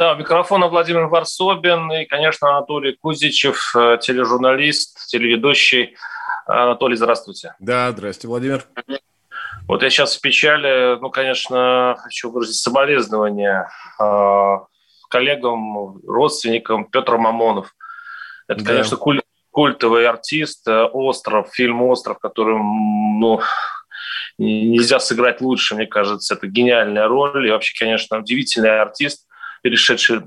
Да, у микрофона Владимир Варсобин и, конечно, Анатолий Кузичев, э, тележурналист, телеведущий. Анатолий, здравствуйте. Да, здравствуйте, Владимир. Вот я сейчас в печали, ну, конечно, хочу выразить соболезнования э, коллегам, родственникам Петра Мамонов. Это, да. конечно, куль, культовый артист, э, «Остров», фильм «Остров», который, ну, нельзя сыграть лучше, мне кажется. Это гениальная роль и вообще, конечно, удивительный артист перешедший,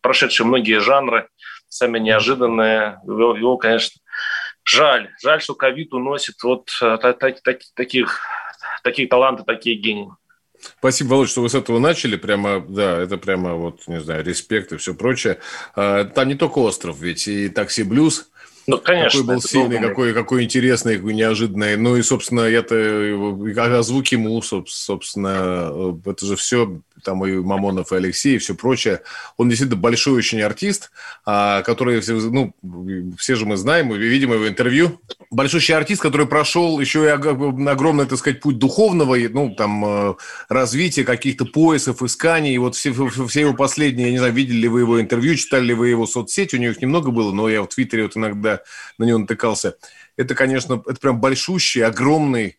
прошедший многие жанры, сами неожиданные. Его, его конечно, жаль. Жаль, что ковид уносит вот э, таких, такие таланты, такие гении. Спасибо, Володь, что вы с этого начали. Прямо, да, это прямо вот, не знаю, респект и все прочее. А, там не только остров, ведь и такси блюз. Ну, конечно. Какой был сильный, какой, какой интересный, какой неожиданный. Ну и, собственно, это озвуки ему, собственно, э, это же все там и Мамонов, и Алексей, и все прочее. Он действительно большой очень артист, а, который, ну, все же мы знаем, мы видим его интервью. Большущий артист, который прошел еще и огромный, так сказать, путь духовного, ну, там, э, развития каких-то поясов, исканий. И вот все, все его последние, я не знаю, видели ли вы его интервью, читали ли вы его соцсети, у него их немного было, но я в Твиттере вот иногда на него натыкался. Это, конечно, это прям большущий, огромный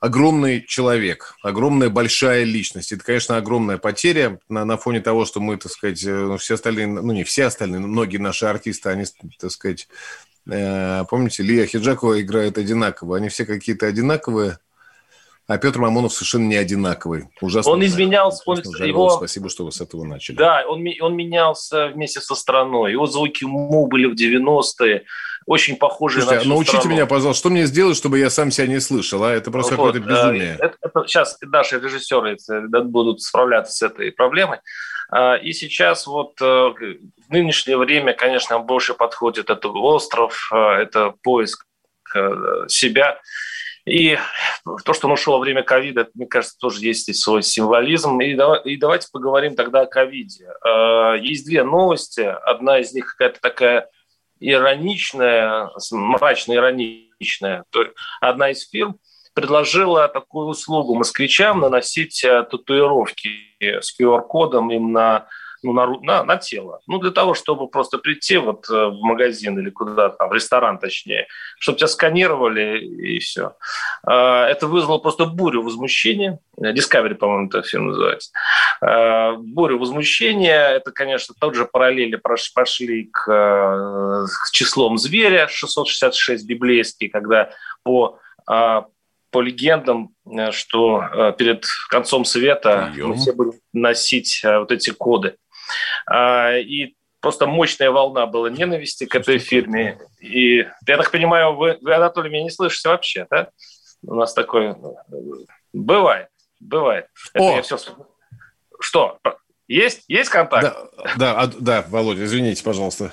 огромный человек, огромная большая личность. Это, конечно, огромная потеря на, на фоне того, что мы, так сказать, э, ну, все остальные, ну, не все остальные, но многие наши артисты, они, так сказать, э, помните, Лия Хиджакова играет одинаково. Они все какие-то одинаковые, а Петр Мамонов совершенно не одинаковый. Ужасно. Он изменялся. Ужасно его... Спасибо, что вы с этого начали. Да, он, он менялся вместе со страной. Его звуки му были в 90-е очень похожие Слушайте, на всю научите страну. меня, пожалуйста, что мне сделать, чтобы я сам себя не слышал, а? Это просто вот, какое-то безумие. Это, это, сейчас наши режиссеры будут справляться с этой проблемой. А, и сейчас вот э, в нынешнее время, конечно, больше подходит это остров, а, это поиск э, себя. И то, что он ушел во время ковида, мне кажется, тоже есть здесь свой символизм. И, и давайте поговорим тогда о ковиде. А, есть две новости. Одна из них какая-то такая ироничная, мрачно-ироничная. Одна из фирм предложила такую услугу москвичам наносить э, татуировки с QR-кодом им на ну, на, на, на тело. Ну, для того, чтобы просто прийти вот э, в магазин или куда то в ресторан точнее, чтобы тебя сканировали и все. А, это вызвало просто бурю возмущения. Discovery, по-моему, это фильм называется. А, бурю возмущения. Это, конечно, тот же параллели пошли к, э, к числом зверя 666 библейский, когда по а, по легендам, э, что перед концом света Прием. мы все будем носить вот эти коды. А, и просто мощная волна была ненависти к этой фирме. И я так понимаю, вы, вы Анатолий, меня не слышите вообще, да? У нас такое... Бывает, бывает. Это О! я все... Что? Есть? Есть контакт? Да, да, да, Володя, извините, пожалуйста.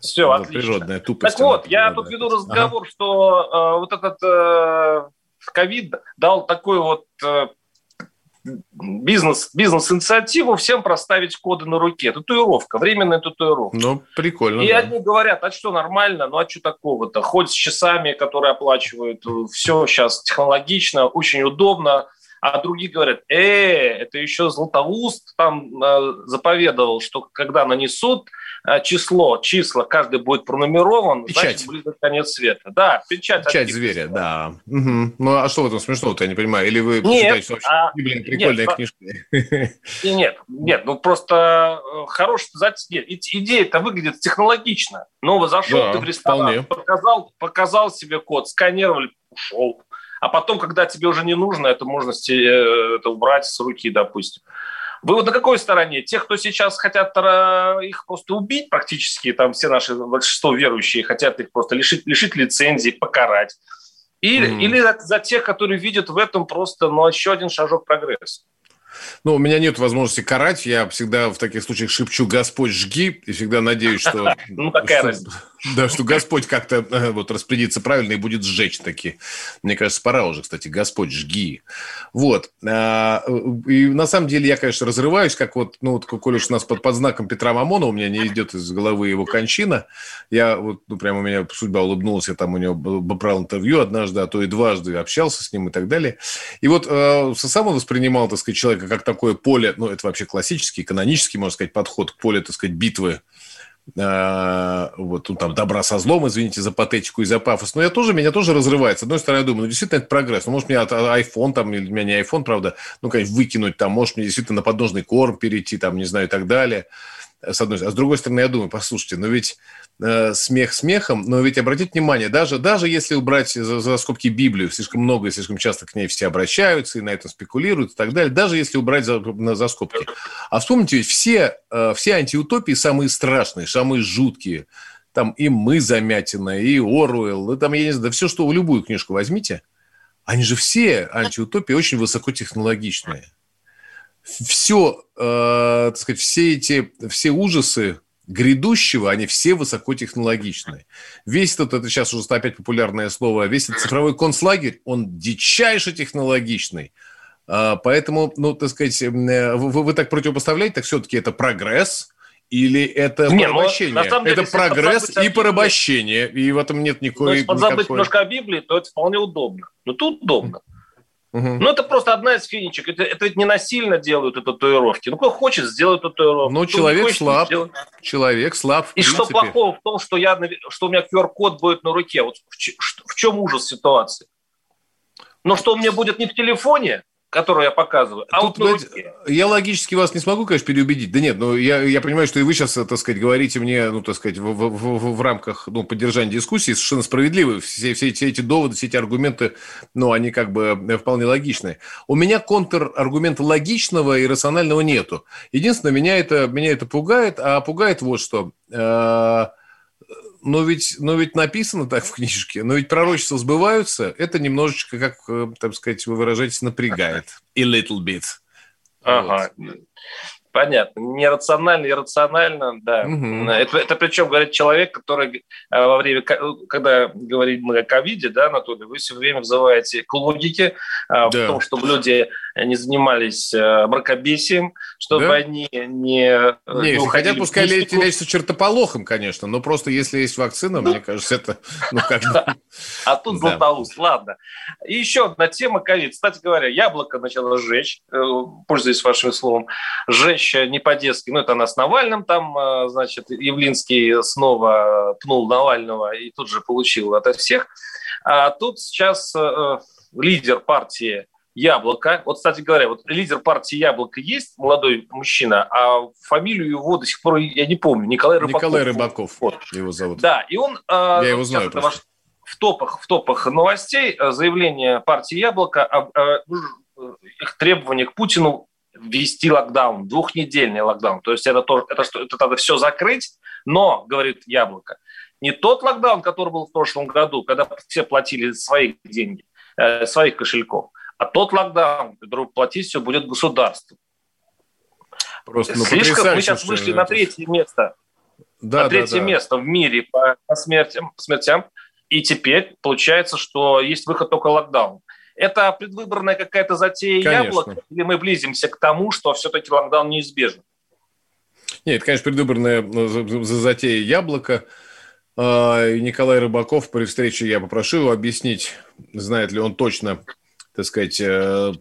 Все, Это отлично. Природная тупость. Так вот, я тут веду разговор, ага. что э, вот этот э, ковид дал такой вот э, бизнес, бизнес-инициативу всем проставить коды на руке. Татуировка, временная татуировка. Ну, прикольно. И да. одни говорят, а что, нормально? Ну, а что такого-то? Хоть с часами, которые оплачивают, все сейчас технологично, очень удобно а другие говорят, э, это еще Златоуст там э, заповедовал, что когда нанесут э, число, числа, каждый будет пронумерован, печать. значит, близко конец света. Да, печать. Печать зверя, да. Угу. Ну, а что в этом смешного-то, я не понимаю? Или вы нет, считаете, что вообще, а, блин, прикольная нет, книжка? Нет, нет, ну просто э, хороший, нет, идея-то выглядит технологично. Ну, зашел да, ты в ресторан, показал, показал себе код, сканировали, ушел. А потом, когда тебе уже не нужно, это можно э, это убрать с руки, допустим. Вы вот на какой стороне? Тех, кто сейчас хотят их просто убить практически, там все наши большинство верующие хотят их просто лишить, лишить лицензии, покарать. И, mm. Или за, за тех, которые видят в этом просто ну, еще один шажок прогресса. Ну, у меня нет возможности карать. Я всегда в таких случаях шепчу «Господь, жги!» и всегда надеюсь, что... Ну, какая разница? Да, что Господь как-то э, вот распорядится правильно и будет сжечь таки. Мне кажется, пора уже, кстати, Господь, жги. Вот. А, и на самом деле я, конечно, разрываюсь, как вот, ну, вот, коль уж у нас под, под знаком Петра Мамона, у меня не идет из головы его кончина. Я вот, ну, прямо у меня судьба улыбнулась, я там у него брал интервью однажды, а то и дважды общался с ним и так далее. И вот э, сам он воспринимал, так сказать, человека как такое поле, ну, это вообще классический, канонический, можно сказать, подход к полю, так сказать, битвы вот ну, там добра со злом, извините за патетику и за пафос, но я тоже, меня тоже разрывает. С одной стороны, я думаю, ну, действительно, это прогресс. Ну, может, мне от iPhone, там, или у меня не iPhone, правда, ну, конечно, выкинуть там, может, мне действительно на подножный корм перейти, там, не знаю, и так далее. С одной стороны. А с другой стороны, я думаю, послушайте, но ведь Э, смех смехом, но ведь обратите внимание, даже, даже если убрать за, за скобки Библию, слишком много и слишком часто к ней все обращаются и на этом спекулируют и так далее, даже если убрать за, за скобки. А вспомните, ведь все, э, все антиутопии самые страшные, самые жуткие, там и мы Замятина, и Оруэлл, и там, я не знаю, да все, что вы любую книжку возьмите, они же все антиутопии очень высокотехнологичные. Все, э, так сказать, все эти, все ужасы, грядущего, они все высокотехнологичные. Весь этот, это сейчас уже опять популярное слово, весь этот цифровой концлагерь, он дичайше технологичный. А, поэтому, ну, так сказать, э, вы, вы так противопоставляете, так все-таки это прогресс, или это не, ну, порабощение? Ну, деле, это прогресс и порабощение, и в этом нет никакой... Ну, если подзабыть никакой... немножко о Библии, то это вполне удобно. Но тут удобно. Угу. Ну, это просто одна из финичек. Это, это ведь не насильно делают это татуировки. Ну, кто хочет, сделает татуировку. Ну, человек хочет, слаб. Человек слаб. И что плохого в том, что, я, что у меня QR-код будет на руке? Вот в, в чем ужас ситуации? Но что у меня будет не в телефоне, которую я показываю. А Тут, вот я логически вас не смогу, конечно, переубедить. Да нет, но я, я понимаю, что и вы сейчас, так сказать, говорите мне, ну, так сказать, в, в, в, в рамках ну, поддержания дискуссии совершенно справедливы. Все, все, все эти доводы, все эти аргументы, ну, они как бы вполне логичны. У меня контраргумента логичного и рационального нету. Единственное, меня это, меня это пугает, а пугает вот что э, – но ведь, но ведь написано так в книжке, но ведь пророчества сбываются, это немножечко, как, э, так сказать, вы выражаетесь, напрягает. И little bit. Ага. Вот. Понятно. Нерационально, иррационально, да. Угу. Это, это причем говорит человек, который э, во время, когда говорит мы о ковиде, да, Анатолий, вы все время взываете к логике, э, да. в том, чтобы люди не занимались мракобесием, чтобы да? они не, не, не Хотя пускай лечатся чертополохом, конечно, но просто если есть вакцина, мне кажется, это... Ну, как... А тут златоуст, ладно. И еще одна тема ковид. Кстати говоря, яблоко начало сжечь, пользуясь вашим словом, сжечь вещь не по-детски. Ну, это она с Навальным там, э, значит, Явлинский снова пнул Навального и тут же получил ото всех. А тут сейчас э, лидер партии Яблоко. Вот, кстати говоря, вот лидер партии Яблоко есть, молодой мужчина, а фамилию его до сих пор я не помню. Николай Рыбаков. Николай Рыбаков вот. его зовут. Да, и он... Э, я его знаю просто. В топах, в топах новостей заявление партии Яблоко об их требовании к Путину ввести локдаун, двухнедельный локдаун. То есть это, тоже, это, это надо все закрыть, но, говорит Яблоко, не тот локдаун, который был в прошлом году, когда все платили свои деньги, э, своих кошельков, а тот локдаун, который платить все будет государство. Просто, ну, Слишком мы сейчас вышли на третье место. Да, на третье да, да. место в мире по, по смертям, по смертям. И теперь получается, что есть выход только локдаун. Это предвыборная какая-то затея конечно. яблока, или мы близимся к тому, что все-таки локдаун неизбежен? Нет, это, конечно, предвыборная ну, затея яблока. А, Николай Рыбаков при встрече я попрошу его объяснить, знает ли он точно, так сказать, э,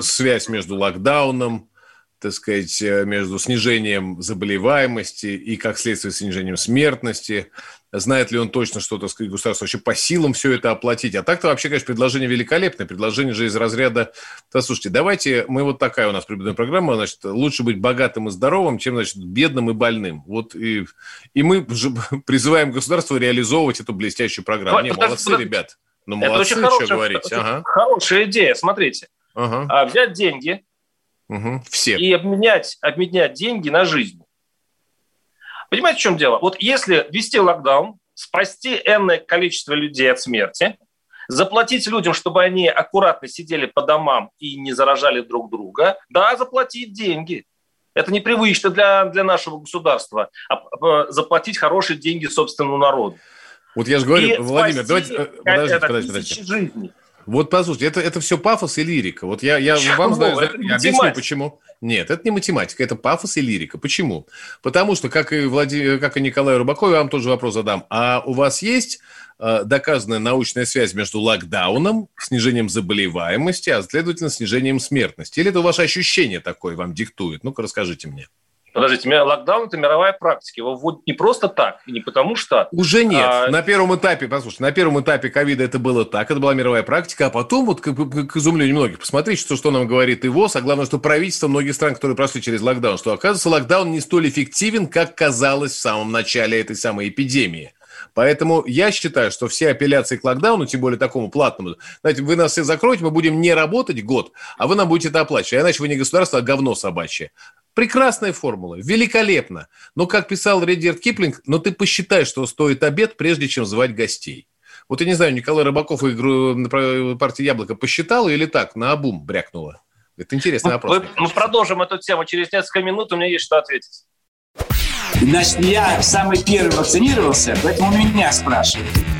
связь между локдауном, так сказать, э, между снижением заболеваемости и, как следствие, снижением смертности, знает ли он точно, что, так сказать, государство вообще по силам все это оплатить. А так-то вообще, конечно, предложение великолепное. Предложение же из разряда, да, слушайте, давайте, мы вот такая у нас прибыльная программа, значит, лучше быть богатым и здоровым, чем, значит, бедным и больным. Вот и, и мы призываем государство реализовывать эту блестящую программу. Не, молодцы, подожди. ребят. Ну, молодцы, это очень хорошая, что говорить. Ага. Хорошая идея, смотрите. Ага. А, взять деньги угу. Все. и обменять, обменять деньги на жизнь. Понимаете, в чем дело? Вот если ввести локдаун, спасти энное количество людей от смерти, Заплатить людям, чтобы они аккуратно сидели по домам и не заражали друг друга. Да, заплатить деньги. Это непривычно для, для нашего государства. А, а заплатить хорошие деньги собственному народу. Вот я же говорю, и Владимир, давайте... Э, подождите, подождите, подождите. Жизней. Вот послушайте, это, это все пафос и лирика. Вот я, я вам знаю, я объясню, почему. Нет, это не математика, это пафос и лирика. Почему? Потому что, как и, Владимир, как и Николаю Рыбакову, я вам тоже вопрос задам. А у вас есть э, доказанная научная связь между локдауном, снижением заболеваемости, а следовательно, снижением смертности? Или это ваше ощущение такое вам диктует? Ну-ка, расскажите мне. Подождите, локдаун – это мировая практика. Его вводят не просто так, и не потому что… Уже нет. А... На первом этапе, послушайте, на первом этапе ковида это было так, это была мировая практика, а потом, вот к, к изумлению многих, посмотрите, что, что нам говорит и ВОЗ, а главное, что правительство многих стран, которые прошли через локдаун, что, оказывается, локдаун не столь эффективен, как казалось в самом начале этой самой эпидемии. Поэтому я считаю, что все апелляции к локдауну, тем более такому платному, знаете, вы нас все закроете, мы будем не работать год, а вы нам будете это оплачивать. А иначе вы не государство, а говно собачье. Прекрасная формула, великолепно. Но, как писал Редерт Киплинг, но ты посчитай, что стоит обед, прежде чем звать гостей. Вот я не знаю, Николай Рыбаков игру на партии «Яблоко» посчитал или так, на обум брякнуло? Это интересный вопрос. Мы, мы продолжим эту тему через несколько минут, у меня есть что ответить. Значит, я самый первый вакцинировался, поэтому меня спрашивают.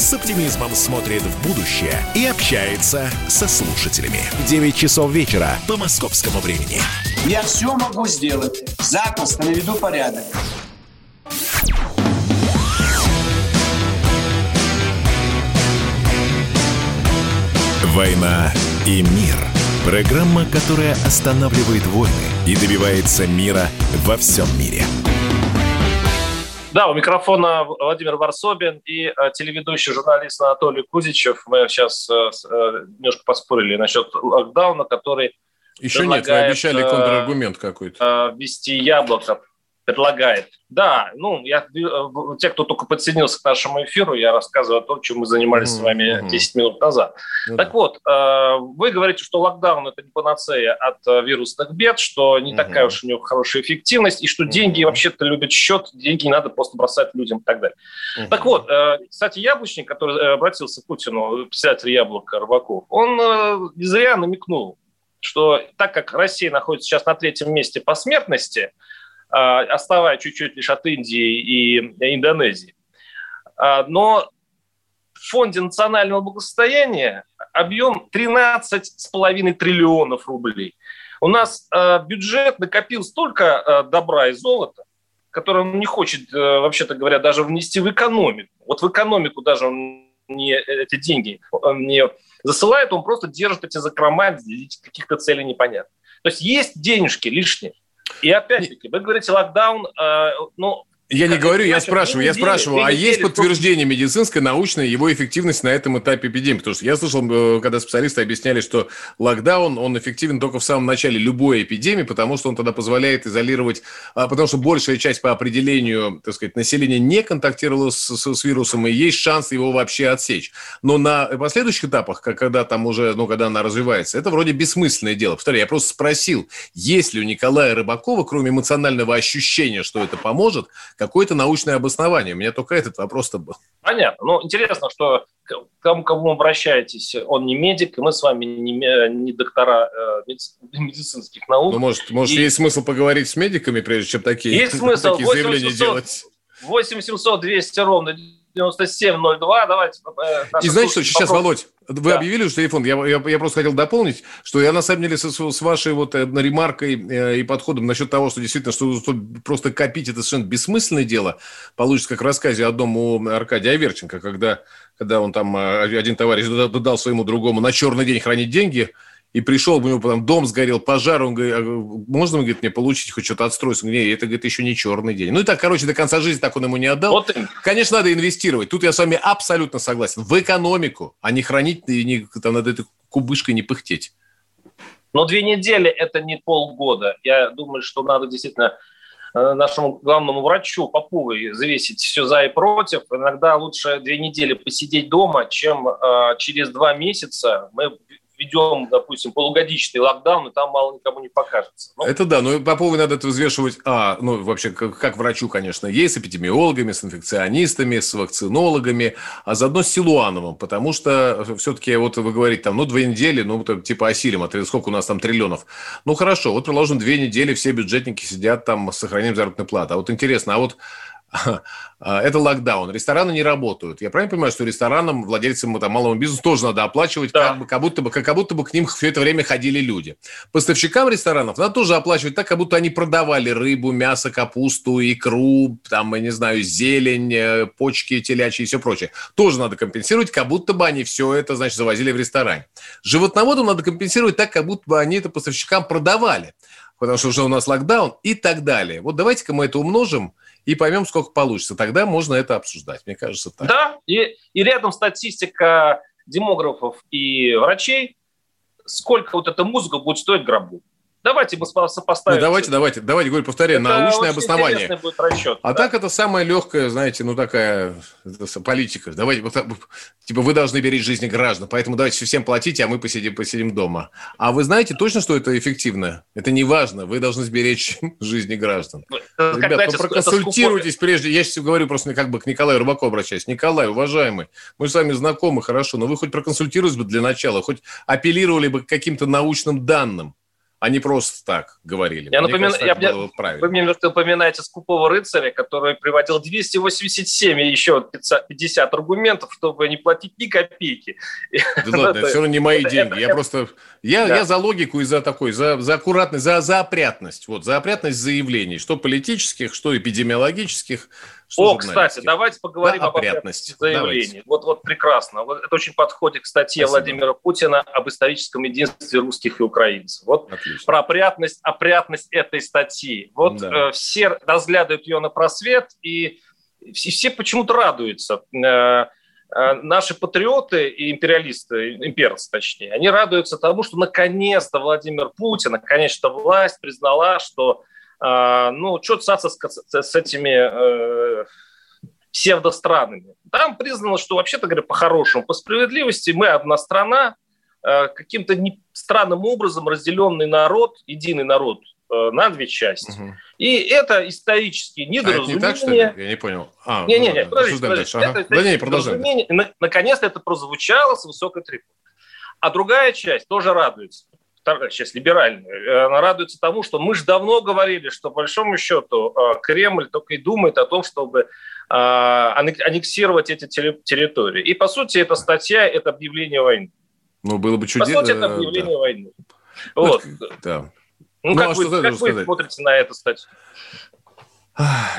с оптимизмом смотрит в будущее и общается со слушателями. 9 часов вечера по московскому времени. Я все могу сделать. Запросто наведу порядок. «Война и мир» – программа, которая останавливает войны и добивается мира во всем мире – да, у микрофона Владимир Варсобин и э, телеведущий журналист Анатолий Кузичев. Мы сейчас э, э, немножко поспорили насчет локдауна, который Еще нет, вы обещали контраргумент какой-то. Вести яблоко предлагает. Да, ну, я, э, те, кто только подсоединился к нашему эфиру, я рассказываю о том, чем мы занимались mm-hmm. с вами 10 минут назад. Mm-hmm. Так вот, э, вы говорите, что локдаун – это не панацея от э, вирусных бед, что не mm-hmm. такая уж у него хорошая эффективность, и что mm-hmm. деньги вообще-то любят счет, деньги не надо просто бросать людям и так далее. Mm-hmm. Так вот, кстати, Яблочник, который обратился к Путину, писатель Яблока Рыбаков, он не зря намекнул, что так как Россия находится сейчас на третьем месте по смертности – отставая чуть-чуть лишь от Индии и Индонезии. А, но в Фонде национального благосостояния объем 13,5 триллионов рублей. У нас а, бюджет накопил столько добра и золота, которое он не хочет, вообще-то говоря, даже внести в экономику. Вот в экономику даже он не эти деньги не засылает, он просто держит эти закрома для каких-то целей непонятных. То есть есть денежки лишние. И опять-таки, вы говорите локдаун, э, ну, я не говорю, я спрашиваю, я спрашиваю, а есть подтверждение медицинской, научной его эффективности на этом этапе эпидемии? Потому что я слышал, э, когда специалисты объясняли, что локдаун, он эффективен только в самом начале любой эпидемии, потому что он тогда позволяет изолировать, а, потому что большая часть по определению, так сказать, населения не контактировала с, с, с вирусом, и есть шанс его вообще отсечь. Но на последующих этапах, когда там уже, ну, когда она развивается, это вроде бессмысленное дело. Повторяю, я просто спросил, есть ли у Николая Рыбакова, кроме эмоционального ощущения, что это поможет, какое-то научное обоснование. У меня только этот вопрос-то был. Понятно. Ну, интересно, что к кому, кому обращаетесь, он не медик, и мы с вами не, не доктора э, медицинских наук. Ну, может, может и... есть смысл поговорить с медиками, прежде чем такие, есть смысл. такие 8 заявления 800, делать? 8700 200 ровно 9702. Давайте. Э, и знаете что, сейчас, Володь, вы да. объявили уже телефон. Я, я, я просто хотел дополнить, что я на самом деле с, с вашей вот э, ремаркой э, и подходом насчет того, что действительно, что, что просто копить это совершенно бессмысленное дело, получится как в рассказе одном у Аркадия Аверченко, когда, когда он там, один товарищ дал своему другому на черный день хранить деньги, и пришел, у него потом дом сгорел, пожар, он говорит, «А, можно, говорит, мне получить хоть что-то отстроить? Он говорит, нет, это, говорит, еще не черный день. Ну и так, короче, до конца жизни так он ему не отдал. Вот. Конечно, надо инвестировать. Тут я с вами абсолютно согласен. В экономику, а не хранить, и не, там, над этой кубышкой не пыхтеть. Но две недели – это не полгода. Я думаю, что надо действительно э, нашему главному врачу Поповой завесить все за и против. Иногда лучше две недели посидеть дома, чем э, через два месяца мы введем, допустим, полугодичный локдаун, и там мало никому не покажется. Ну, это да, но по поводу надо это взвешивать, а, ну, вообще, как, как врачу, конечно, есть, с эпидемиологами, с инфекционистами, с вакцинологами, а заодно с Силуановым, потому что все-таки, вот вы говорите, там, ну, две недели, ну, типа осилим, а сколько у нас там триллионов? Ну, хорошо, вот, предложим, две недели все бюджетники сидят там с сохранением заработной. А вот интересно, а вот это локдаун. Рестораны не работают. Я правильно понимаю, что ресторанам, владельцам там, малого бизнеса тоже надо оплачивать, да. как, бы, как, будто бы, как, как будто бы к ним все это время ходили люди. Поставщикам ресторанов надо тоже оплачивать так, как будто они продавали рыбу, мясо, капусту, икру, там, я не знаю, зелень, э, почки телячьи и все прочее. Тоже надо компенсировать, как будто бы они все это, значит, завозили в ресторан. Животноводам надо компенсировать так, как будто бы они это поставщикам продавали, потому что уже у нас локдаун и так далее. Вот давайте-ка мы это умножим – и поймем, сколько получится. Тогда можно это обсуждать, мне кажется так. Да, и, и рядом статистика демографов и врачей, сколько вот эта музыка будет стоить гробу. Давайте мы сопоставим. Ну, давайте, давайте, давайте, говорю, повторяю, это научное обоснование. Будет расчет, а да. так это самая легкая, знаете, ну такая политика. Давайте, типа, вы должны беречь жизни граждан, поэтому давайте всем платите, а мы посидим, посидим дома. А вы знаете точно, что это эффективно? Это не важно, вы должны сберечь жизни граждан. Ну, это, Ребят, знаете, ну проконсультируйтесь прежде. Я сейчас говорю просто как бы к Николаю Рыбаку обращаюсь. Николай, уважаемый, мы с вами знакомы хорошо, но вы хоть проконсультируйтесь бы для начала, хоть апеллировали бы к каким-то научным данным. Они просто так говорили. Я напоминаю, я, вы мне напоминаете скупого рыцаря, который приводил 287 и еще 50 аргументов, чтобы не платить ни копейки. Да ладно, все равно не мои деньги. Я просто... Я за логику и за такой, за аккуратность, за опрятность. Вот, за опрятность заявлений, что политических, что эпидемиологических. Что О, кстати, давайте поговорим да, об опрятности заявлений. Вот, вот прекрасно. Вот это очень подходит к статье Спасибо. Владимира Путина об историческом единстве русских и украинцев. Вот Отлично. про опрятность, опрятность этой статьи. Вот да. э, все разглядывают ее на просвет, и все, все почему-то радуются. Э, э, наши патриоты и империалисты, имперцы точнее, они радуются тому, что наконец-то Владимир Путин, наконец-то власть признала, что ну, что цаться с, с этими э, псевдостранами. Там признано, что, вообще-то говоря, по-хорошему, по справедливости мы одна страна, э, каким-то не, странным образом разделенный народ, единый народ э, на две части. Угу. И это исторические недоразумения. А это не так, что ли? Я не понял. А, не, не, не, ну, подождите, подождите. Ага. Это, да не, продолжаем. Наконец-то это прозвучало с высокой трибуны. А другая часть тоже радуется сейчас либеральная, она радуется тому, что мы же давно говорили, что, по большому счету, э, Кремль только и думает о том, чтобы э, аннексировать эти территории. И, по сути, эта статья – это объявление войны. Ну, было бы чудесно. По сути, это объявление да. войны. Вот. Да. Ну, ну как, а вы, как вы смотрите на эту статью?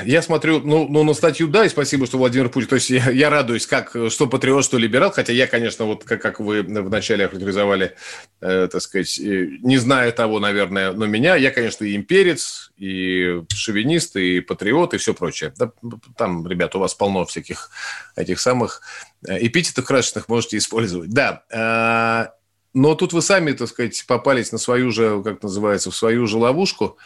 Я смотрю, ну, ну, на статью, да, и спасибо, что Владимир Путин. То есть я, я радуюсь, как что патриот, что либерал, хотя я, конечно, вот как, как вы вначале охарактеризовали, э, так сказать, не знаю того, наверное, но меня, я, конечно, и имперец, и шовинист, и патриот, и все прочее. Да, там, ребят, у вас полно всяких этих самых э, эпитетов красочных можете использовать. Да, э, но тут вы сами, так сказать, попались на свою же, как называется, в свою же ловушку,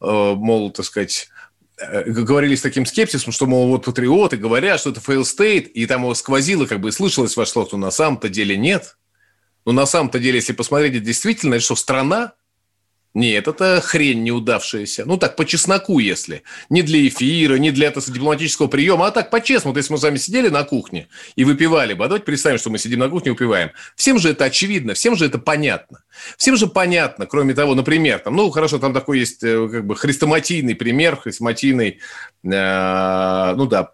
э, мол, так сказать, Э, говорили с таким скепсисом, что, мол, вот патриоты говорят, что это state, и там его сквозило, как бы слышалось ваш слов, что на самом-то деле нет. Но на самом-то деле, если посмотреть, действительно, это что, страна? Нет, это хрень неудавшаяся. Ну, так, по чесноку, если. Не для эфира, не для этого дипломатического приема, а так, по-честному. Вот если мы с вами сидели на кухне и выпивали бы, а давайте представим, что мы сидим на кухне и выпиваем. Всем же это очевидно, всем же это понятно. Всем же понятно, кроме того, например, там, ну, хорошо, там такой есть э, как бы хрестоматийный пример, хрестоматийный, э, ну да,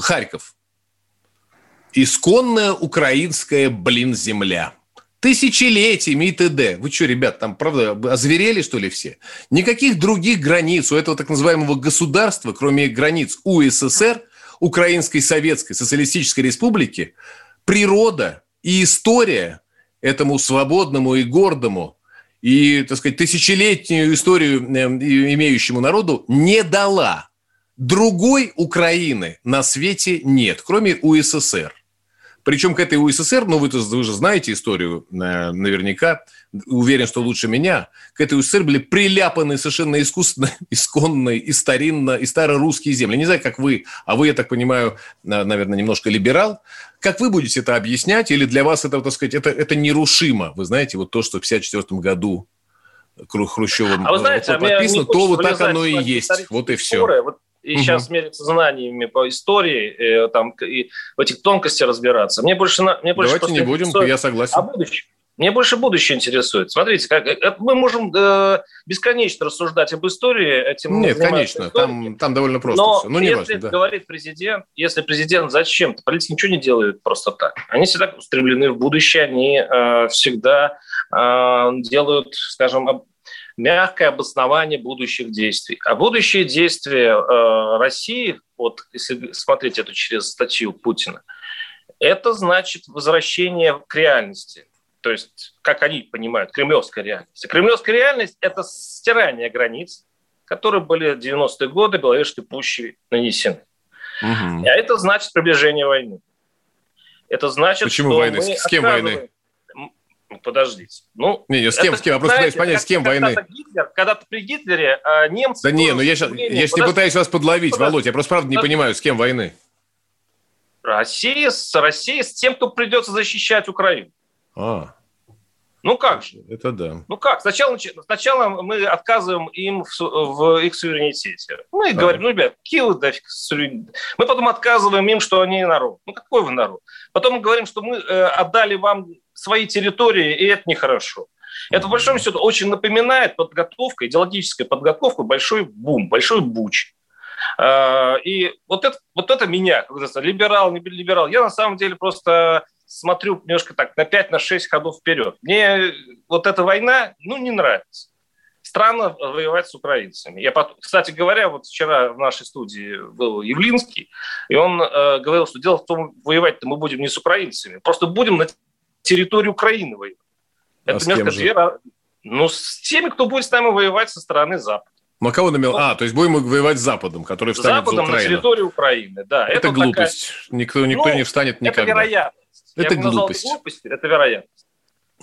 Харьков. Исконная украинская, блин, земля – тысячелетиями и т.д. Вы что, ребят, там, правда, озверели, что ли, все? Никаких других границ у этого так называемого государства, кроме границ УССР, Украинской Советской Социалистической Республики, природа и история этому свободному и гордому и, так сказать, тысячелетнюю историю эм, имеющему народу не дала. Другой Украины на свете нет, кроме УССР. Причем к этой УССР, ну вы, вы же знаете историю э, наверняка, уверен, что лучше меня, к этой УССР были приляпаны совершенно искусственно, исконно и старинно, и старорусские земли. Не знаю, как вы, а вы, я так понимаю, наверное, немножко либерал. Как вы будете это объяснять? Или для вас это, так сказать, это, это нерушимо? Вы знаете, вот то, что в 1954 году Хрущевым а вы знаете, подписано, то вот так оно и есть. Вот и все. Вот и угу. сейчас мериться знаниями по истории, э, там, и в этих тонкостях разбираться. Мне больше, мне больше Давайте не будем, я согласен. А будущее. Мне больше будущее интересует. Смотрите, как, э, мы можем э, бесконечно рассуждать об истории. Этим Нет, конечно, там, там довольно просто Но все. Ну, если важно, да. говорит президент, если президент зачем-то, политики ничего не делают просто так. Они всегда устремлены в будущее, они э, всегда э, делают, скажем, мягкое обоснование будущих действий. А будущие действия э, России, вот если смотреть это через статью Путина, это значит возвращение к реальности. То есть, как они понимают, кремлевская реальность. кремлевская реальность – это стирание границ, которые были в 90-е годы Беловежской пущей нанесены. Угу. А это значит приближение войны. Это значит, Почему что войны? Мы с кем войны? Ну, подождите. Ну, не, с кем, это, с кем? Я просто знаете, пытаюсь понять, с кем войны. Гитлер, когда-то при Гитлере а, немцы... Да не, ну я сейчас, я сейчас не пытаюсь вас подловить, подожди, Володь, я просто правда не понимаю, с кем войны. Россия с Россией, с тем, кто придется защищать Украину. А. Ну как же? Это да. Ну как? Сначала, сначала мы отказываем им в, в их суверенитете. Мы а. говорим, ну, ребят, какие вы нафиг суверенитет? Мы потом отказываем им, что они народ. Ну какой вы народ? Потом мы говорим, что мы э, отдали вам свои территории, и это нехорошо. Это, в большом счету, очень напоминает подготовка, идеологическая подготовка, большой бум, большой буч. А, и вот это, вот это меня, либерал, не либерал, я на самом деле просто смотрю немножко так на 5-6 на ходов вперед. Мне вот эта война, ну, не нравится. Странно воевать с украинцами. Я потом, кстати говоря, вот вчера в нашей студии был Явлинский, и он э, говорил, что дело в том, воевать-то мы будем не с украинцами, просто будем на территории Украины воевать. А Это немножко две... Ну, с теми, кто будет с нами воевать со стороны Запада. Ну, а кого намел? Ну, а, то есть будем воевать с Западом, который встанет Западом за Украину. на территории Украины, да. Это, это глупость. Такая... Никто, никто ну, не встанет никогда. Это вероятность. Это Я глупость. глупость. Это вероятность.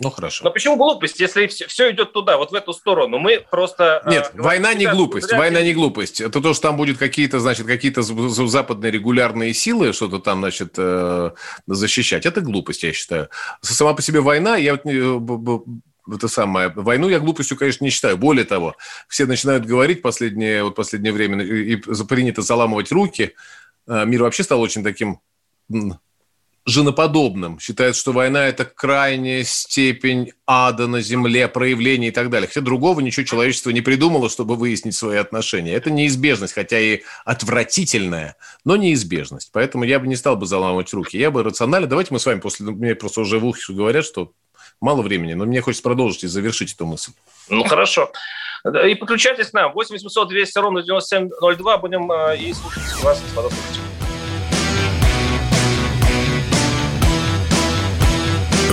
Ну хорошо. Но почему глупость, если все, все идет туда, вот в эту сторону? Мы просто... А, Нет, э, война не глупость, война не глупость. Это то, что там будет какие-то, значит, какие-то западные регулярные силы, что-то там, значит, э, защищать. Это глупость, я считаю. Сама по себе война, я вот э, это самое, войну я глупостью, конечно, не считаю. Более того, все начинают говорить последнее, вот последнее время, и принято заламывать руки. Мир вообще стал очень таким женоподобным, считает, что война – это крайняя степень ада на земле, проявления и так далее. Хотя другого ничего человечество не придумало, чтобы выяснить свои отношения. Это неизбежность, хотя и отвратительная, но неизбежность. Поэтому я бы не стал бы заламывать руки. Я бы рационально... Давайте мы с вами после... Мне просто уже в ухе говорят, что мало времени, но мне хочется продолжить и завершить эту мысль. Ну, хорошо. И подключайтесь к нам. 8 800 200 ровно 9702. Будем э, и слушать вас, господа слушатели.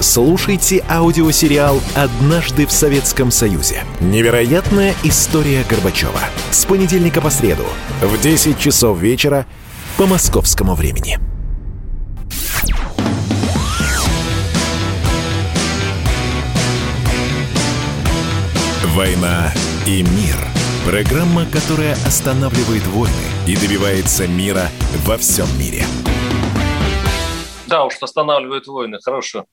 Слушайте аудиосериал «Однажды в Советском Союзе». Невероятная история Горбачева. С понедельника по среду в 10 часов вечера по московскому времени. «Война и мир» – программа, которая останавливает войны и добивается мира во всем мире – да, уж останавливает войны. Хорошее,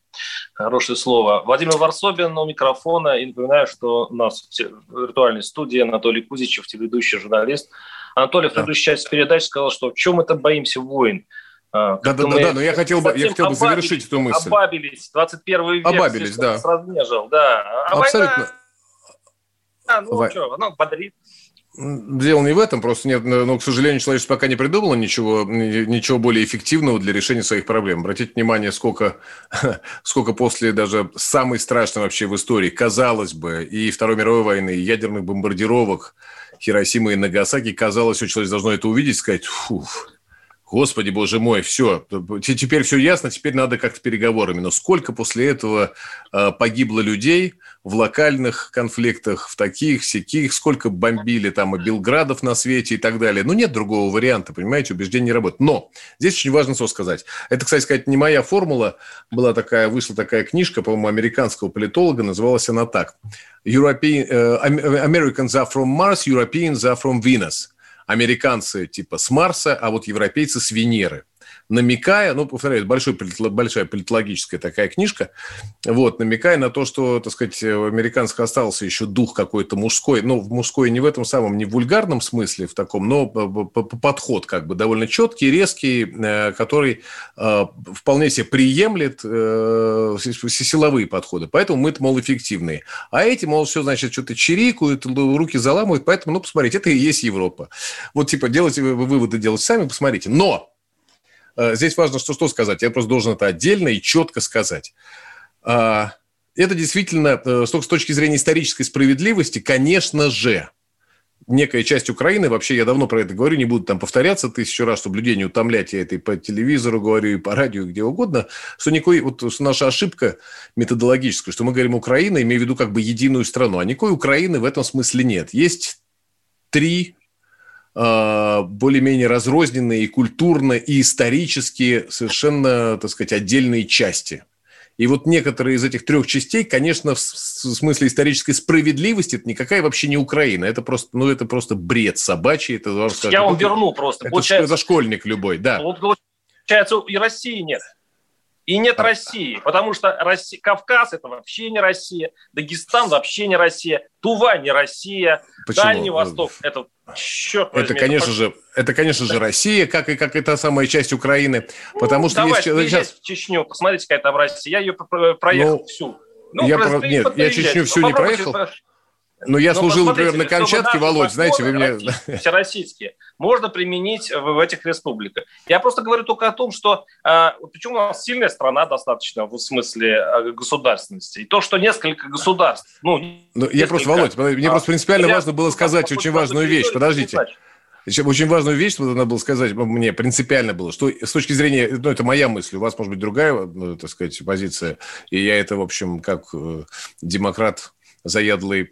хорошее слово. Владимир Варсобин у микрофона. И напоминаю, что у нас в виртуальной студии Анатолий Кузичев, телеведущий журналист. Анатолий в предыдущей части передачи сказал, что в чем это боимся войн. Да, да, да, да, но я хотел бы, я хотел бы завершить эту мысль. Обабились, 21 век. Обабились, да. Сразнежил, да. А Абсолютно. Война, а, ну Во... что, ну, бодрит. Дело не в этом, просто нет, но, к сожалению, человечество пока не придумало ничего, ничего более эффективного для решения своих проблем. Обратите внимание, сколько, сколько после даже самой страшной вообще в истории, казалось бы, и Второй мировой войны, и ядерных бомбардировок Хиросимы и Нагасаки, казалось, что человек должно это увидеть и сказать, фух, Господи, боже мой, все, теперь все ясно, теперь надо как-то переговорами. Но сколько после этого э, погибло людей в локальных конфликтах, в таких, всяких, сколько бомбили там и Белградов на свете и так далее. Ну, нет другого варианта, понимаете, убеждение не работает. Но здесь очень важно что сказать. Это, кстати сказать, не моя формула. Была такая, вышла такая книжка, по-моему, американского политолога, называлась она так. European, uh, Americans are from Mars, Europeans are from Venus – американцы типа с Марса, а вот европейцы с Венеры намекая, ну, повторяю, большой, большая политологическая такая книжка, вот, намекая на то, что, так сказать, в американцах остался еще дух какой-то мужской, ну, мужской не в этом самом, не в вульгарном смысле в таком, но подход как бы довольно четкий, резкий, э, который э, вполне себе приемлет э, силовые подходы. Поэтому мы-то, мол, эффективные. А эти, мол, все, значит, что-то чирикают, руки заламывают, поэтому, ну, посмотрите, это и есть Европа. Вот, типа, делайте выводы, делать сами, посмотрите. Но Э, здесь важно, что, что сказать. Я просто должен это отдельно и четко сказать. А, это действительно, э, с точки зрения исторической справедливости, конечно же, некая часть Украины, вообще я давно про это говорю, не буду там повторяться тысячу раз, чтобы людей не утомлять, я это и по телевизору говорю, и по радио, и где угодно, что, никакой, вот, что наша ошибка методологическая, что мы говорим Украина, имея в виду как бы единую страну, а никакой Украины в этом смысле нет. Есть три более-менее разрозненные и культурно, и исторически совершенно, так сказать, отдельные части. И вот некоторые из этих трех частей, конечно, в смысле исторической справедливости, это никакая вообще не Украина. Это просто, ну, это просто бред собачий. Это, сказать, Я вам верну просто. Это, получается, это школьник любой, да. Вот, получается, и России нет. И нет. России, потому что Россия, Кавказ это вообще не Россия, Дагестан вообще не Россия, Тува не Россия, Почему? Дальний Восток это черт возьми, это, конечно это... же, это, конечно же, Россия, как и как это самая часть Украины, ну, потому что давайте, есть сейчас в Чечню, посмотрите, какая там Россия, я ее проехал ну, всю. Ну, я про... Нет, я Чечню всю не проехал. Ну, я Но служил, например, на Камчатке, Володь, знаете, вы мне... Всероссийские можно применить в, в этих республиках. Я просто говорю только о том, что... Э, почему у нас сильная страна достаточно в смысле э, государственности. И то, что несколько государств... Ну, ну я просто, Володь, мне а, просто принципиально важно было сказать очень важную вещь. Подождите. Очень важную вещь, что надо было сказать, мне принципиально было, что с точки зрения, ну, это моя мысль, у вас, может быть, другая, ну, так сказать, позиция, и я это, в общем, как э, демократ заядлый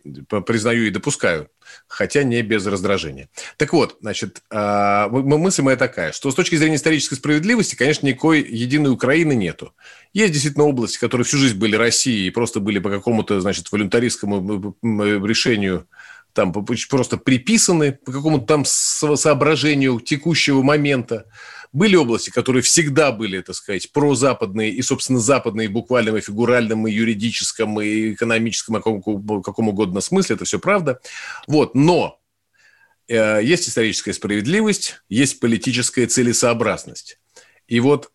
признаю и допускаю, хотя не без раздражения. Так вот, значит, а, мысль моя такая, что с точки зрения исторической справедливости, конечно, никакой единой Украины нету. Есть действительно области, которые всю жизнь были Россией и просто были по какому-то, значит, волюнтаристскому решению там просто приписаны по какому-то там соображению текущего момента. Были области, которые всегда были, так сказать, прозападные и, собственно, западные в буквальном и фигуральном, и юридическом, и экономическом, и каком, каком угодно смысле, это все правда. Вот, но э, есть историческая справедливость, есть политическая целесообразность. И вот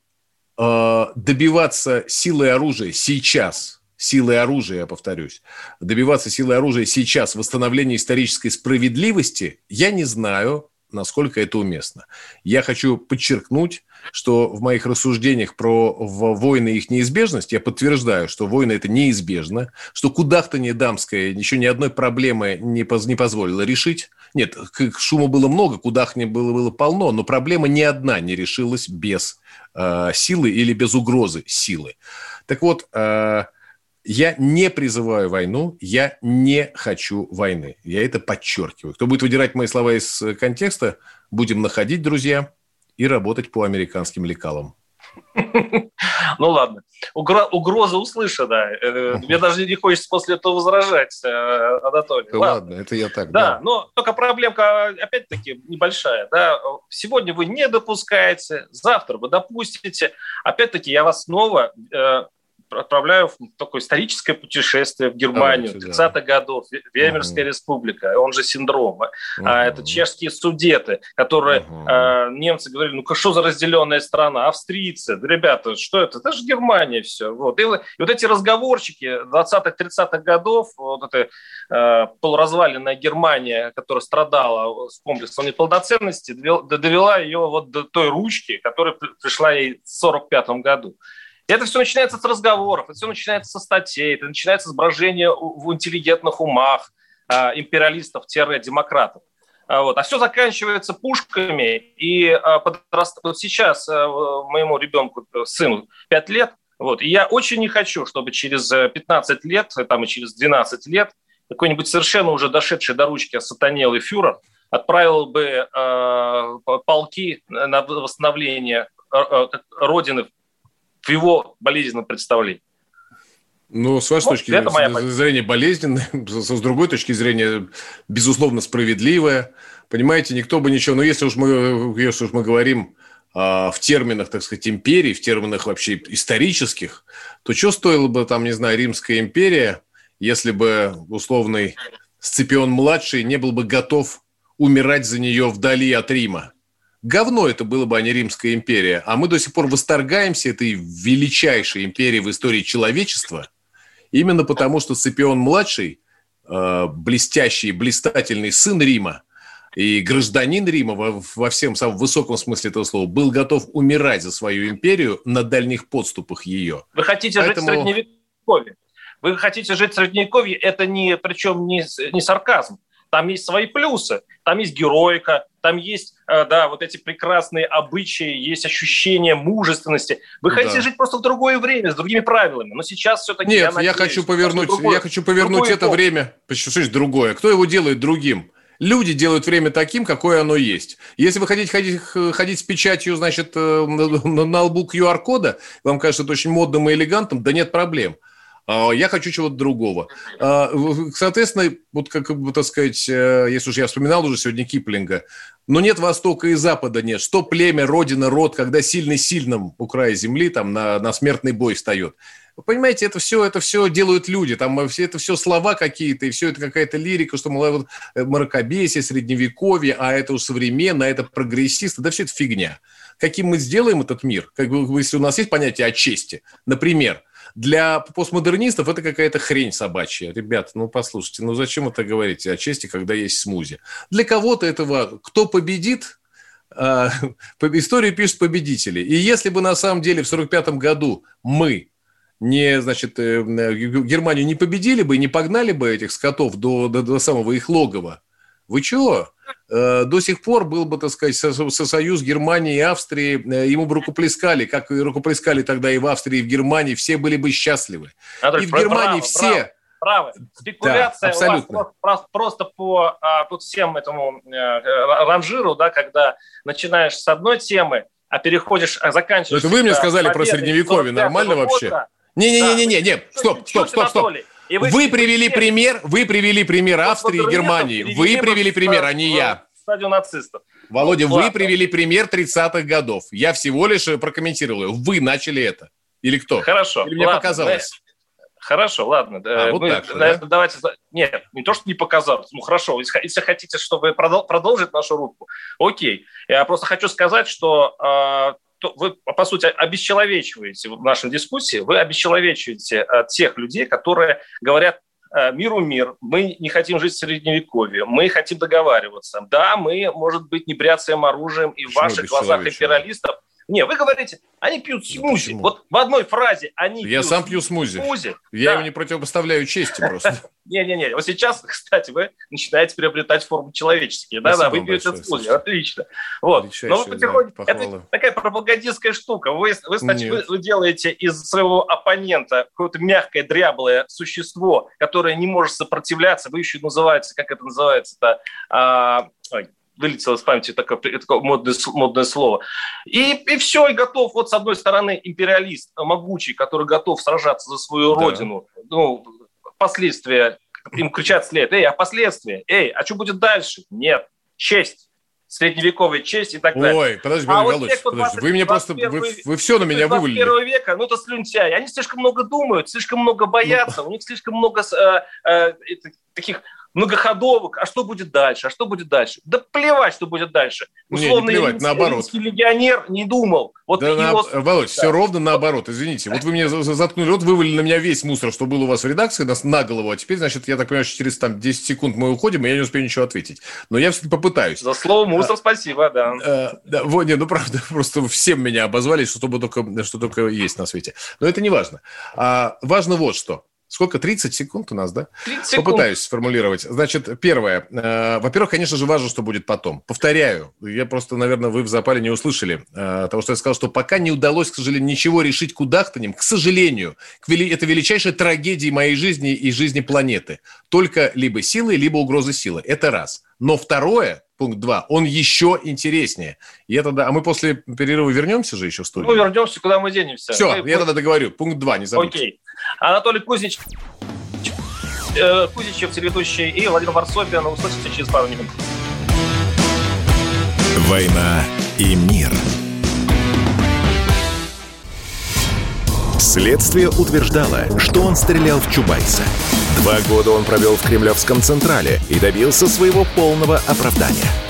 э, добиваться силой оружия сейчас, силой оружия, я повторюсь, добиваться силой оружия сейчас восстановления исторической справедливости, я не знаю, насколько это уместно. Я хочу подчеркнуть, что в моих рассуждениях про войны и их неизбежность я подтверждаю, что войны это неизбежно, что кудахтание дамское еще ни одной проблемы не, поз, не позволило решить. Нет, шума было много, кудахни было, было полно, но проблема ни одна не решилась без э, силы или без угрозы силы. Так вот, э, я не призываю войну, я не хочу войны. Я это подчеркиваю. Кто будет выдирать мои слова из э, контекста, будем находить, друзья, и работать по американским лекалам. Ну ладно. Угроза услышана. Э, мне даже не хочется после этого возражать, э, Анатолий. Ладно, это я так. Да, но только проблемка, опять-таки, небольшая. Да. Сегодня вы не допускаете, завтра вы допустите. Опять-таки, я вас снова отправляю в такое историческое путешествие в Германию Давайте, 30-х да. годов, Веймерская угу. республика, он же синдром. Угу. А, это чешские судеты, которые угу. а, немцы говорили, ну что за разделенная страна, австрийцы, да, ребята, что это? Это же Германия все. Вот. И, и вот эти разговорчики 20-х, 30-х годов, вот эта а, полуразваленная Германия, которая страдала с комплексом неполноценности, довела ее вот до той ручки, которая пришла ей в 45 году. Это все начинается с разговоров, это все начинается со статей, это начинается с брожения в интеллигентных умах э, империалистов-демократов. А, вот. А все заканчивается пушками, и а, подраст... вот сейчас а, моему ребенку, сыну, 5 лет, вот, и я очень не хочу, чтобы через 15 лет, там и через 12 лет, какой-нибудь совершенно уже дошедший до ручки осатанелый фюрер отправил бы э, полки на восстановление э, Родины в его болезненном представлении. Ну, с вашей вот, точки это моя зрения болезненная, с другой точки зрения, безусловно, справедливая. Понимаете, никто бы ничего... Но если уж мы, если уж мы говорим а, в терминах, так сказать, империи, в терминах вообще исторических, то что стоило бы там, не знаю, Римская империя, если бы условный Сципион-младший не был бы готов умирать за нее вдали от Рима? Говно это было бы, а не Римская империя. А мы до сих пор восторгаемся этой величайшей империей в истории человечества, именно потому что Сципион-младший, э, блестящий, блистательный сын Рима, и гражданин Рима во, во всем самом высоком смысле этого слова был готов умирать за свою империю на дальних подступах ее. Вы хотите Поэтому... жить в Средневековье? Вы хотите жить в Средневековье, это не, причем не, не сарказм там есть свои плюсы, там есть героика, там есть, э, да, вот эти прекрасные обычаи, есть ощущение мужественности. Вы хотите да. жить просто в другое время, с другими правилами, но сейчас все-таки... Нет, я, я хочу повернуть, другое, я хочу повернуть это время, значит другое? Кто его делает другим? Люди делают время таким, какое оно есть. Если вы хотите ходить, ходить с печатью, значит, э, на, на лбу QR-кода, вам кажется это очень модным и элегантным, да нет проблем. А, я хочу чего-то другого. А, соответственно, вот как бы, так сказать, э, если уж я вспоминал уже сегодня Киплинга, но нет Востока и Запада, нет. Что племя, родина, род, когда сильный сильным у края земли там на, на смертный бой встает. Вы понимаете, это все, это все делают люди, там все, это все слова какие-то, и все это какая-то лирика, что, мол, вот, э, мракобесие, средневековье, а это уж современно, а это прогрессисты, да все это фигня. Каким мы сделаем этот мир? Как бы, если у нас есть понятие о чести, например – для постмодернистов это какая-то хрень собачья. Ребята, ну послушайте, ну зачем это говорить о чести, когда есть смузи? Для кого-то этого, кто победит, а, историю пишут победители. И если бы на самом деле в 1945 году мы не, значит, э, Германию не победили бы, не погнали бы этих скотов до, до, до самого их логова, вы чего? Э, до сих пор был бы, так сказать, союз Германии и Австрии, э, ему бы рукоплескали, как и рукоплескали тогда и в Австрии, и в Германии, все были бы счастливы. Анатолий, и в Германии право, все... Право, Спекуляция да, абсолютно. у вас просто по, а, по всем этому э, ранжиру, да, когда начинаешь с одной темы, а переходишь, а заканчиваешь... Это вы мне сказали про Средневековье, нормально вообще? Не-не-не-не, не, стоп, стоп, стоп, стоп. И вы, вы привели все... пример, вы привели пример Австрии и Германии. Вы привели пример, а не я. Стадию нацистов. Володя, вот, вы привели пример 30-х годов. Я всего лишь прокомментировал его. Вы начали это. Или кто? Хорошо. Или мне ладно, показалось? Хорошо, ладно. А, вот мы, так, да? Давайте. Нет, не то, что не показалось. Ну хорошо, если, если хотите, чтобы продолжить нашу рубку, окей. Я просто хочу сказать, что э, вы, по сути, обесчеловечиваете в нашей дискуссии, вы обесчеловечиваете э, тех людей, которые говорят э, миру мир, мы не хотим жить в средневековье, мы хотим договариваться. Да, мы, может быть, не бряцаем оружием, и в ваших глазах империалистов не, вы говорите, они пьют ну, смузи. Почему? Вот в одной фразе они Я пьют сам пью смузи. смузи. Я да. его не противопоставляю чести просто. Не-не-не, вот сейчас, кстати, вы начинаете приобретать форму человеческие. Да-да, вы пьете смузи, отлично. Вот. Но вы потихоньку... Это такая пропагандистская штука. Вы, вы, значит, вы, делаете из своего оппонента какое-то мягкое, дряблое существо, которое не может сопротивляться. Вы еще называете, как это называется-то, а, вылетело из памяти такое, такое модное, модное слово. И, и все, и готов. Вот с одной стороны империалист могучий, который готов сражаться за свою да. родину. Ну, последствия, им кричат след, эй, а последствия? Эй, а что будет дальше? Нет. Честь. средневековая честь и так далее. Ой, подожди, а вот те, подожди. вы меня просто, вы, вы все на меня вывалили. первого века, ну это слюнтяй. Они слишком много думают, слишком много боятся, у них слишком много э, э, таких многоходовок, а что будет дальше, а что будет дальше? Да плевать, что будет дальше. Условно, не, не плевать, наоборот. легионер не думал. Вот да, его... на... Володь, да. все ровно наоборот, извините. Вот вы мне заткнули рот, вывалили на меня весь мусор, что был у вас в редакции, нас на голову, а теперь, значит, я так понимаю, что через там 10 секунд мы уходим, и я не успею ничего ответить. Но я все-таки попытаюсь. За слово мусор а, спасибо, да. А, да, вот, не, ну правда, просто всем меня обозвали, что только, что только есть на свете. Но это не важно. А, важно вот что. Сколько? 30 секунд у нас, да? 30 секунд. Попытаюсь сформулировать. Значит, первое. Э, во-первых, конечно же, важно, что будет потом. Повторяю, я просто, наверное, вы в запале не услышали э, того, что я сказал, что пока не удалось, к сожалению, ничего решить кудахтанем, к сожалению, это величайшая трагедия моей жизни и жизни планеты. Только либо силы, либо угроза силы. Это раз. Но второе, пункт 2, он еще интереснее. И это, да, а мы после перерыва вернемся же еще в студию? Ну, вернемся, куда мы денемся. Все, мы... я тогда договорю. Пункт 2, не забудьте. Окей. Анатолий Кузнич, э, Кузничев, телеведущий, и Владимир Варсобин. Услышите через пару минут. «Война и мир». Следствие утверждало, что он стрелял в Чубайса. Два года он провел в Кремлевском Централе и добился своего полного оправдания –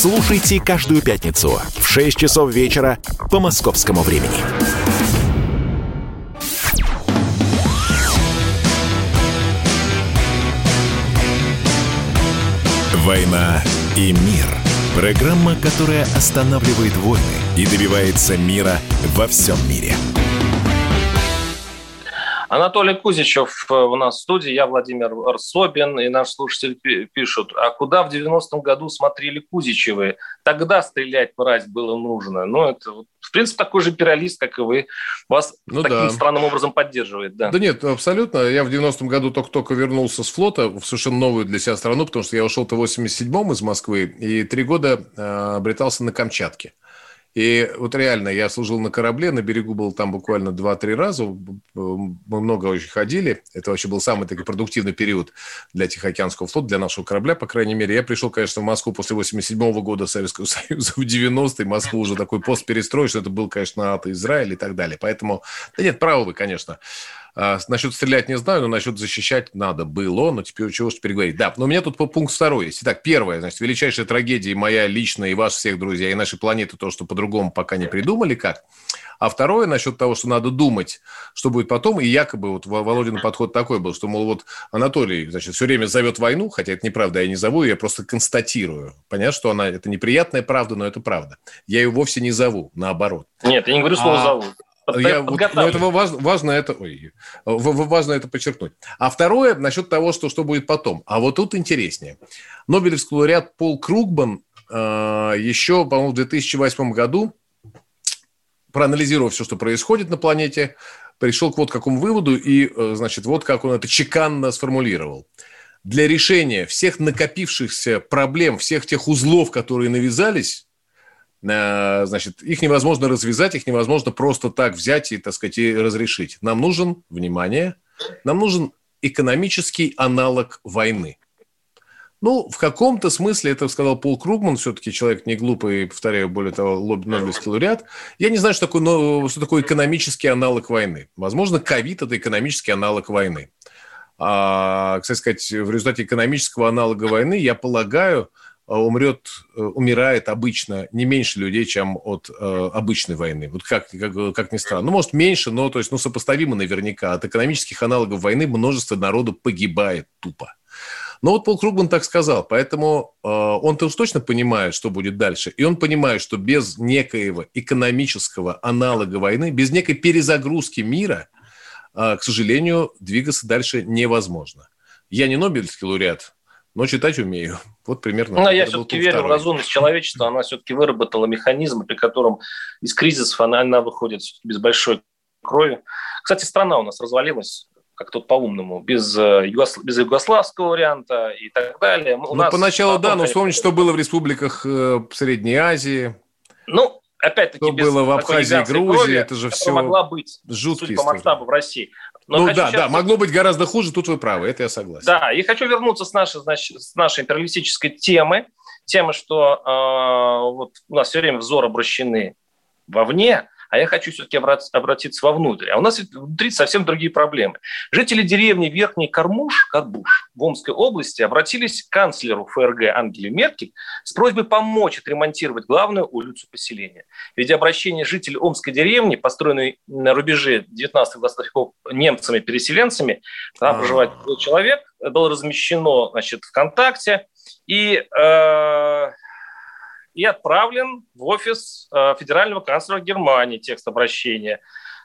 Слушайте каждую пятницу в 6 часов вечера по московскому времени. «Война и мир» – программа, которая останавливает войны и добивается мира во всем мире – Анатолий Кузичев э, у нас в студии, я Владимир Арсобин, и наш слушатель пишут, а куда в 90-м году смотрели Кузичевы? Тогда стрелять мразь было нужно. Ну, это, в принципе, такой же империалист, как и вы. Вас ну, таким да. странным образом поддерживает. Да. да нет, абсолютно. Я в 90-м году только-только вернулся с флота в совершенно новую для себя страну, потому что я ушел-то в 87-м из Москвы, и три года э, обретался на Камчатке. И вот реально, я служил на корабле, на берегу был там буквально 2-3 раза, мы много очень ходили, это вообще был самый такой продуктивный период для Тихоокеанского флота, для нашего корабля, по крайней мере. Я пришел, конечно, в Москву после 87 -го года Советского Союза, в 90-е, Москву уже такой пост перестроишь, это был, конечно, НАТО, Израиль и так далее. Поэтому, да нет, правы вы, конечно. А, насчет стрелять не знаю, но насчет защищать надо было, но теперь чего теперь говорить. Да, но у меня тут по пункт второй есть. Итак, первое, значит, величайшая трагедия моя личная и ваших всех друзей, и нашей планеты, то, что по-другому пока не придумали как. А второе, насчет того, что надо думать, что будет потом, и якобы вот Володин подход такой был, что, мол, вот Анатолий, значит, все время зовет войну, хотя это неправда, я не зову, я просто констатирую. Понятно, что она, это неприятная правда, но это правда. Я ее вовсе не зову, наоборот. Нет, я не говорю слово а, «зову». Я, вот, но этого важно, важно это, ой, важно это подчеркнуть. А второе насчет того, что, что будет потом. А вот тут интереснее. Нобелевский лауреат Пол Кругман э, еще, по-моему, в 2008 году, проанализировав все, что происходит на планете, пришел к вот какому выводу, и, э, значит, вот как он это чеканно сформулировал. Для решения всех накопившихся проблем, всех тех узлов, которые навязались, значит, их невозможно развязать, их невозможно просто так взять и, так сказать, и разрешить. Нам нужен, внимание, нам нужен экономический аналог войны. Ну, в каком-то смысле, это сказал Пол Кругман, все-таки человек не глупый, повторяю, более того, Нобелевский лауреат. Я не знаю, что такое, но, что такое экономический аналог войны. Возможно, ковид – это экономический аналог войны. А, кстати сказать, в результате экономического аналога войны, я полагаю, умрет, э, умирает обычно не меньше людей, чем от э, обычной войны. Вот как, как, как ни странно. Ну, может, меньше, но то есть, ну, сопоставимо наверняка. От экономических аналогов войны множество народу погибает тупо. Но вот Пол Кругман так сказал, поэтому э, он-то уж точно понимает, что будет дальше. И он понимает, что без некоего экономического аналога войны, без некой перезагрузки мира, э, к сожалению, двигаться дальше невозможно. Я не Нобелевский лауреат, но читать умею. Вот примерно. Ну, я все-таки верю второй. в разумность человечества. Она все-таки выработала механизм, при котором из кризисов она, она выходит без большой крови. Кстати, страна у нас развалилась как тут по-умному, без, э, югослав... без югославского варианта и так далее. У ну, поначалу, потом, да, но вспомнить, что было в республиках э, Средней Азии. Ну, опять-таки, что без было в Абхазии, Грузии, крови, это же все могла быть, жуткие судя по масштабу в России. Но ну да, сейчас... да, могло быть гораздо хуже, тут вы правы, это я согласен. Да, и хочу вернуться с нашей, значит, с нашей империалистической темы, темы, что э, вот у нас все время взор обращены вовне, а я хочу все-таки обратиться вовнутрь. А у нас внутри совсем другие проблемы. Жители деревни Верхний Кармуш, Карбуш, в Омской области обратились к канцлеру ФРГ Ангеле Меркель с просьбой помочь отремонтировать главную улицу поселения. Ведь обращение жителей Омской деревни, построенной на рубеже 19-20 веков немцами-переселенцами, там а. проживает человек, было размещено значит, ВКонтакте, и э, и отправлен в офис э, федерального канцлера Германии текст обращения.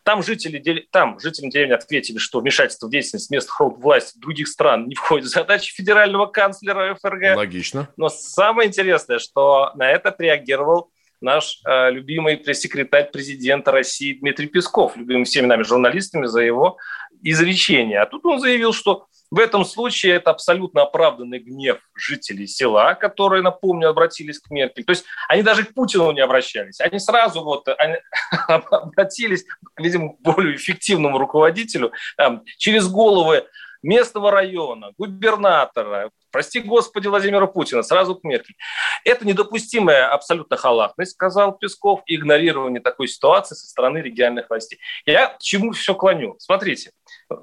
Там жители, там жители деревни ответили, что вмешательство в деятельность мест власти других стран не входит в задачи федерального канцлера ФРГ. Логично. Но самое интересное, что на это отреагировал наш э, любимый пресс-секретарь президента России Дмитрий Песков, любимый всеми нами журналистами за его изречение. А тут он заявил, что в этом случае это абсолютно оправданный гнев жителей села, которые, напомню, обратились к Меркель. То есть они даже к Путину не обращались. Они сразу вот они обратились, видимо, к более эффективному руководителю там, через головы местного района, губернатора, прости господи, Владимира Путина, сразу к Меркель. Это недопустимая абсолютно халатность, сказал Песков, игнорирование такой ситуации со стороны региональных властей. Я к чему все клоню? Смотрите,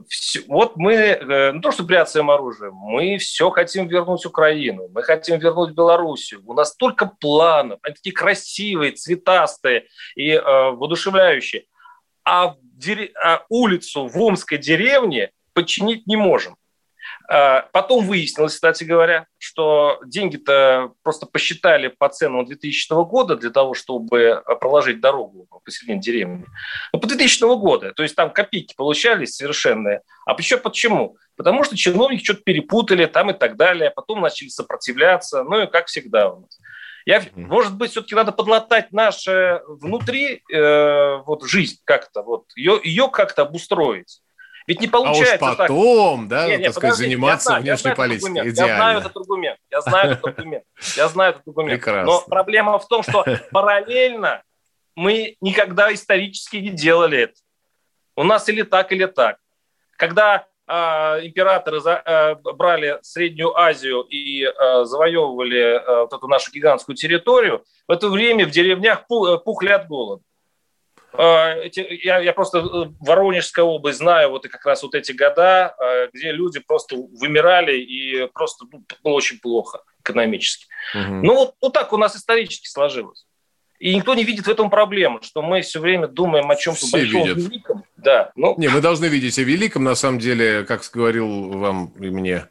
все, вот мы, э, ну то, что прятаем оружием, мы все хотим вернуть Украину, мы хотим вернуть Белоруссию. У нас столько планов, они такие красивые, цветастые и э, воодушевляющие. А, в дере... а улицу в Омской деревне подчинить не можем. А, потом выяснилось, кстати говоря, что деньги-то просто посчитали по ценам 2000 года для того, чтобы проложить дорогу посередине деревни. Ну, по 2000 года. То есть там копейки получались совершенные. А еще почему? Потому что чиновники что-то перепутали там и так далее. Потом начали сопротивляться. Ну и как всегда у нас. Я, может быть, все-таки надо подлатать наше внутри э, вот жизнь как-то, вот ее, ее как-то обустроить. Ведь не получается а уж потом, так. да, не, не, так сказать, заниматься знаю, внешней политикой. Я знаю этот аргумент. Я знаю этот аргумент. Я знаю этот аргумент. Прекрасно. Но проблема в том, что параллельно мы никогда исторически не делали это. У нас или так, или так. Когда э, императоры за, э, брали Среднюю Азию и э, завоевывали э, вот эту нашу гигантскую территорию, в это время в деревнях пухли от голода. Эти, я, я просто э, Воронежская область знаю, вот и как раз вот эти года, а, где люди просто вымирали и просто ну, было очень плохо экономически. Угу. Ну вот, вот так у нас исторически сложилось. И никто не видит в этом проблемы, что мы все время думаем о чем-то большом, видят. великом. Да, ну... Не, мы должны видеть о великом. На самом деле, как говорил вам и мне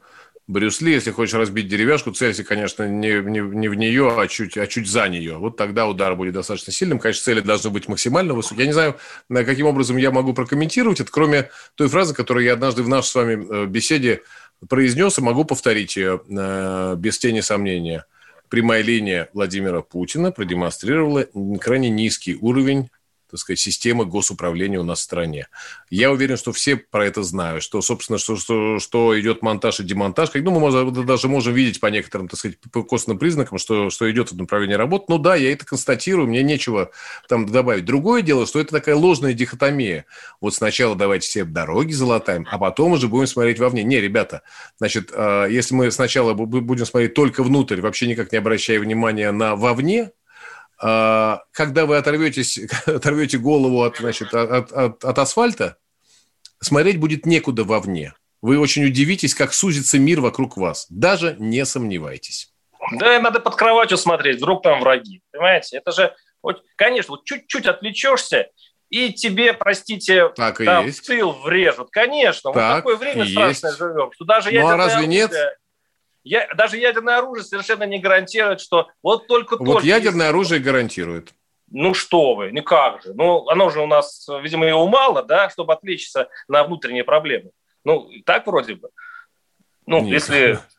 Брюс Ли, если хочешь разбить деревяшку, целься, конечно, не, не, не в нее, а чуть, а чуть за нее. Вот тогда удар будет достаточно сильным. Конечно, цели должны быть максимально высокие. Я не знаю, каким образом я могу прокомментировать это, кроме той фразы, которую я однажды в нашей с вами э, беседе произнес, и могу повторить ее э, без тени сомнения. Прямая линия Владимира Путина продемонстрировала крайне низкий уровень так сказать, системы госуправления у нас в стране. Я уверен, что все про это знают, что, собственно, что, что, что идет монтаж и демонтаж. Как, ну, мы даже можем видеть по некоторым, так сказать, по косвенным признакам, что, что идет в направлении работы. Ну да, я это констатирую, мне нечего там добавить. Другое дело, что это такая ложная дихотомия. Вот сначала давайте все дороги залатаем, а потом уже будем смотреть вовне. Не, ребята, значит, а, если мы сначала будем смотреть только внутрь, вообще никак не обращая внимания на вовне, когда вы оторветесь, оторвете голову от, значит, от, от, от асфальта, смотреть будет некуда вовне. Вы очень удивитесь, как сузится мир вокруг вас. Даже не сомневайтесь. Да, надо под кроватью смотреть, вдруг там враги. Понимаете, это же, вот, конечно, вот чуть-чуть отвлечешься, и тебе, простите, так там есть. в тыл врежут. Конечно, так вот такое время страшное есть. живем, что даже ну, а разве нет? Я, даже ядерное оружие совершенно не гарантирует, что вот только Вот только ядерное есть... оружие гарантирует. Ну что вы, никак же. Ну, оно же у нас, видимо, его мало, да, чтобы отвлечься на внутренние проблемы. Ну, так вроде бы. Ну, Нет. если...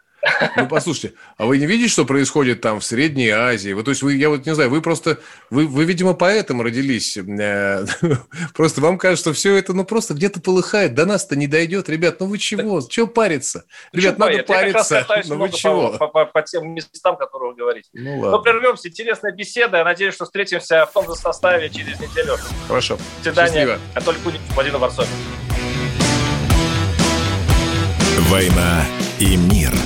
Ну, послушайте, а вы не видите, что происходит там в Средней Азии? Вы, то есть вы, я вот не знаю, вы просто, вы, вы видимо, поэтому родились. Э, просто вам кажется, что все это, ну, просто где-то полыхает, до нас-то не дойдет. Ребят, ну вы чего? Чего париться? Ребят, надо париться. Ну вы чего? По, тем местам, которые вы говорите. Ну, ладно. Ну, прервемся. Интересная беседа. Я надеюсь, что встретимся в том же составе через неделю. Хорошо. До свидания. Счастливо. Анатолий Кудин, Владимир Варсовин. «Война и мир».